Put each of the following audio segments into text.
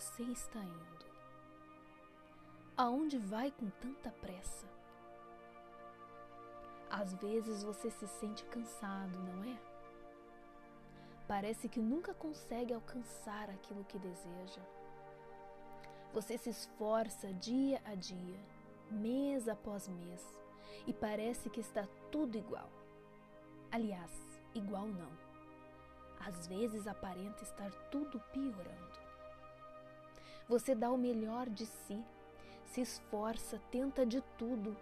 você está indo? Aonde vai com tanta pressa? Às vezes você se sente cansado, não é? Parece que nunca consegue alcançar aquilo que deseja. Você se esforça dia a dia, mês após mês, e parece que está tudo igual. Aliás, igual não. Às vezes aparenta estar tudo piorando. Você dá o melhor de si, se esforça, tenta de tudo,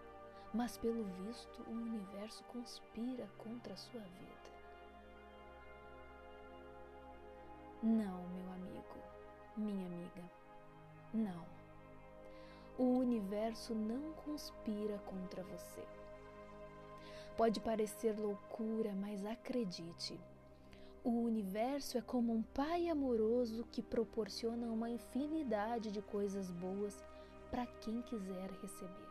mas pelo visto o universo conspira contra a sua vida. Não, meu amigo, minha amiga, não. O universo não conspira contra você. Pode parecer loucura, mas acredite. O universo é como um pai amoroso que proporciona uma infinidade de coisas boas para quem quiser receber.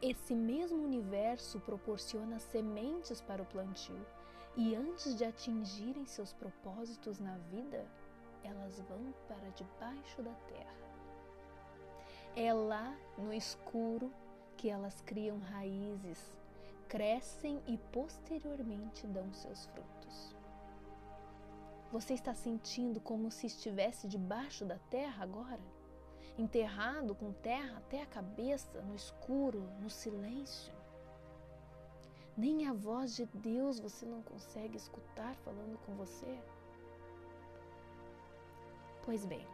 Esse mesmo universo proporciona sementes para o plantio e antes de atingirem seus propósitos na vida, elas vão para debaixo da terra. É lá no escuro que elas criam raízes, crescem e posteriormente dão seus frutos. Você está sentindo como se estivesse debaixo da terra agora? Enterrado com terra até a cabeça, no escuro, no silêncio? Nem a voz de Deus você não consegue escutar falando com você? Pois bem,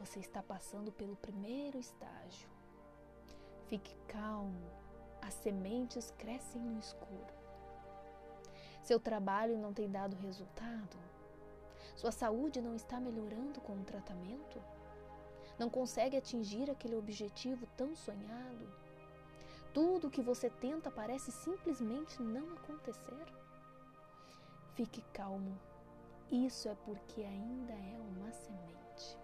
você está passando pelo primeiro estágio, Fique calmo, as sementes crescem no escuro. Seu trabalho não tem dado resultado? Sua saúde não está melhorando com o tratamento? Não consegue atingir aquele objetivo tão sonhado? Tudo o que você tenta parece simplesmente não acontecer? Fique calmo, isso é porque ainda é uma semente.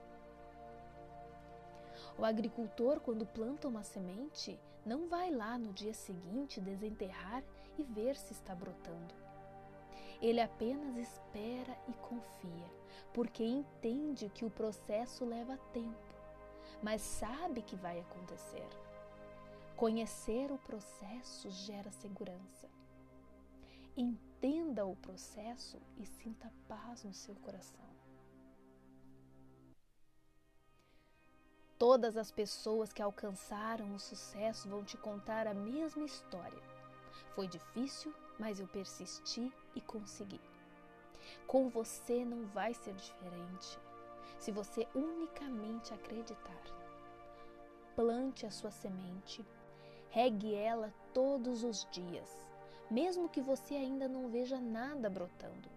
O agricultor, quando planta uma semente, não vai lá no dia seguinte desenterrar e ver se está brotando. Ele apenas espera e confia, porque entende que o processo leva tempo, mas sabe que vai acontecer. Conhecer o processo gera segurança. Entenda o processo e sinta paz no seu coração. Todas as pessoas que alcançaram o sucesso vão te contar a mesma história. Foi difícil, mas eu persisti e consegui. Com você não vai ser diferente. Se você unicamente acreditar, plante a sua semente, regue ela todos os dias, mesmo que você ainda não veja nada brotando.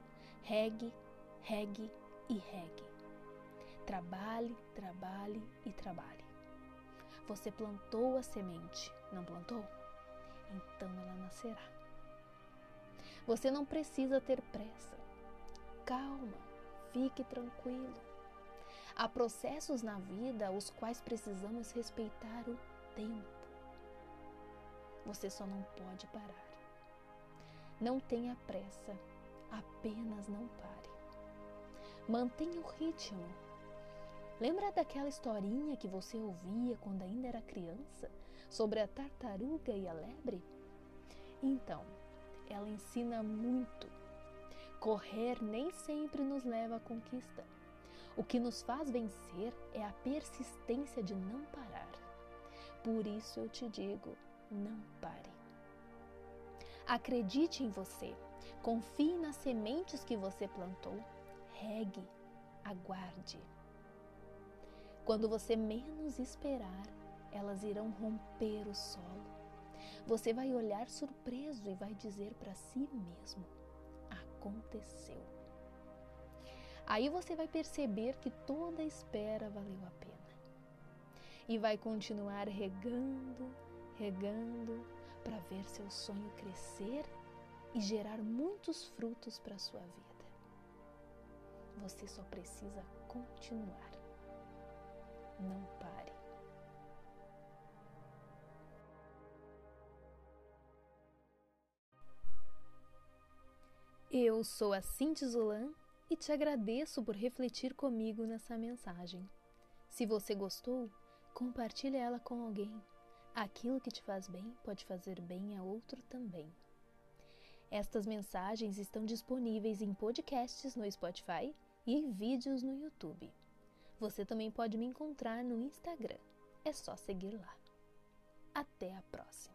Regue, regue e regue. Trabalhe, trabalhe e trabalhe. Você plantou a semente, não plantou? Então ela nascerá. Você não precisa ter pressa. Calma, fique tranquilo. Há processos na vida os quais precisamos respeitar o tempo. Você só não pode parar. Não tenha pressa, apenas não pare. Mantenha o ritmo Lembra daquela historinha que você ouvia quando ainda era criança sobre a tartaruga e a lebre? Então, ela ensina muito. Correr nem sempre nos leva à conquista. O que nos faz vencer é a persistência de não parar. Por isso eu te digo: não pare. Acredite em você, confie nas sementes que você plantou, regue, aguarde. Quando você menos esperar, elas irão romper o solo. Você vai olhar surpreso e vai dizer para si mesmo: aconteceu. Aí você vai perceber que toda espera valeu a pena. E vai continuar regando, regando, para ver seu sonho crescer e gerar muitos frutos para sua vida. Você só precisa continuar não pare. Eu sou a Cinti Zulan e te agradeço por refletir comigo nessa mensagem. Se você gostou, compartilhe ela com alguém. Aquilo que te faz bem pode fazer bem a outro também. Estas mensagens estão disponíveis em podcasts no Spotify e vídeos no YouTube. Você também pode me encontrar no Instagram. É só seguir lá. Até a próxima!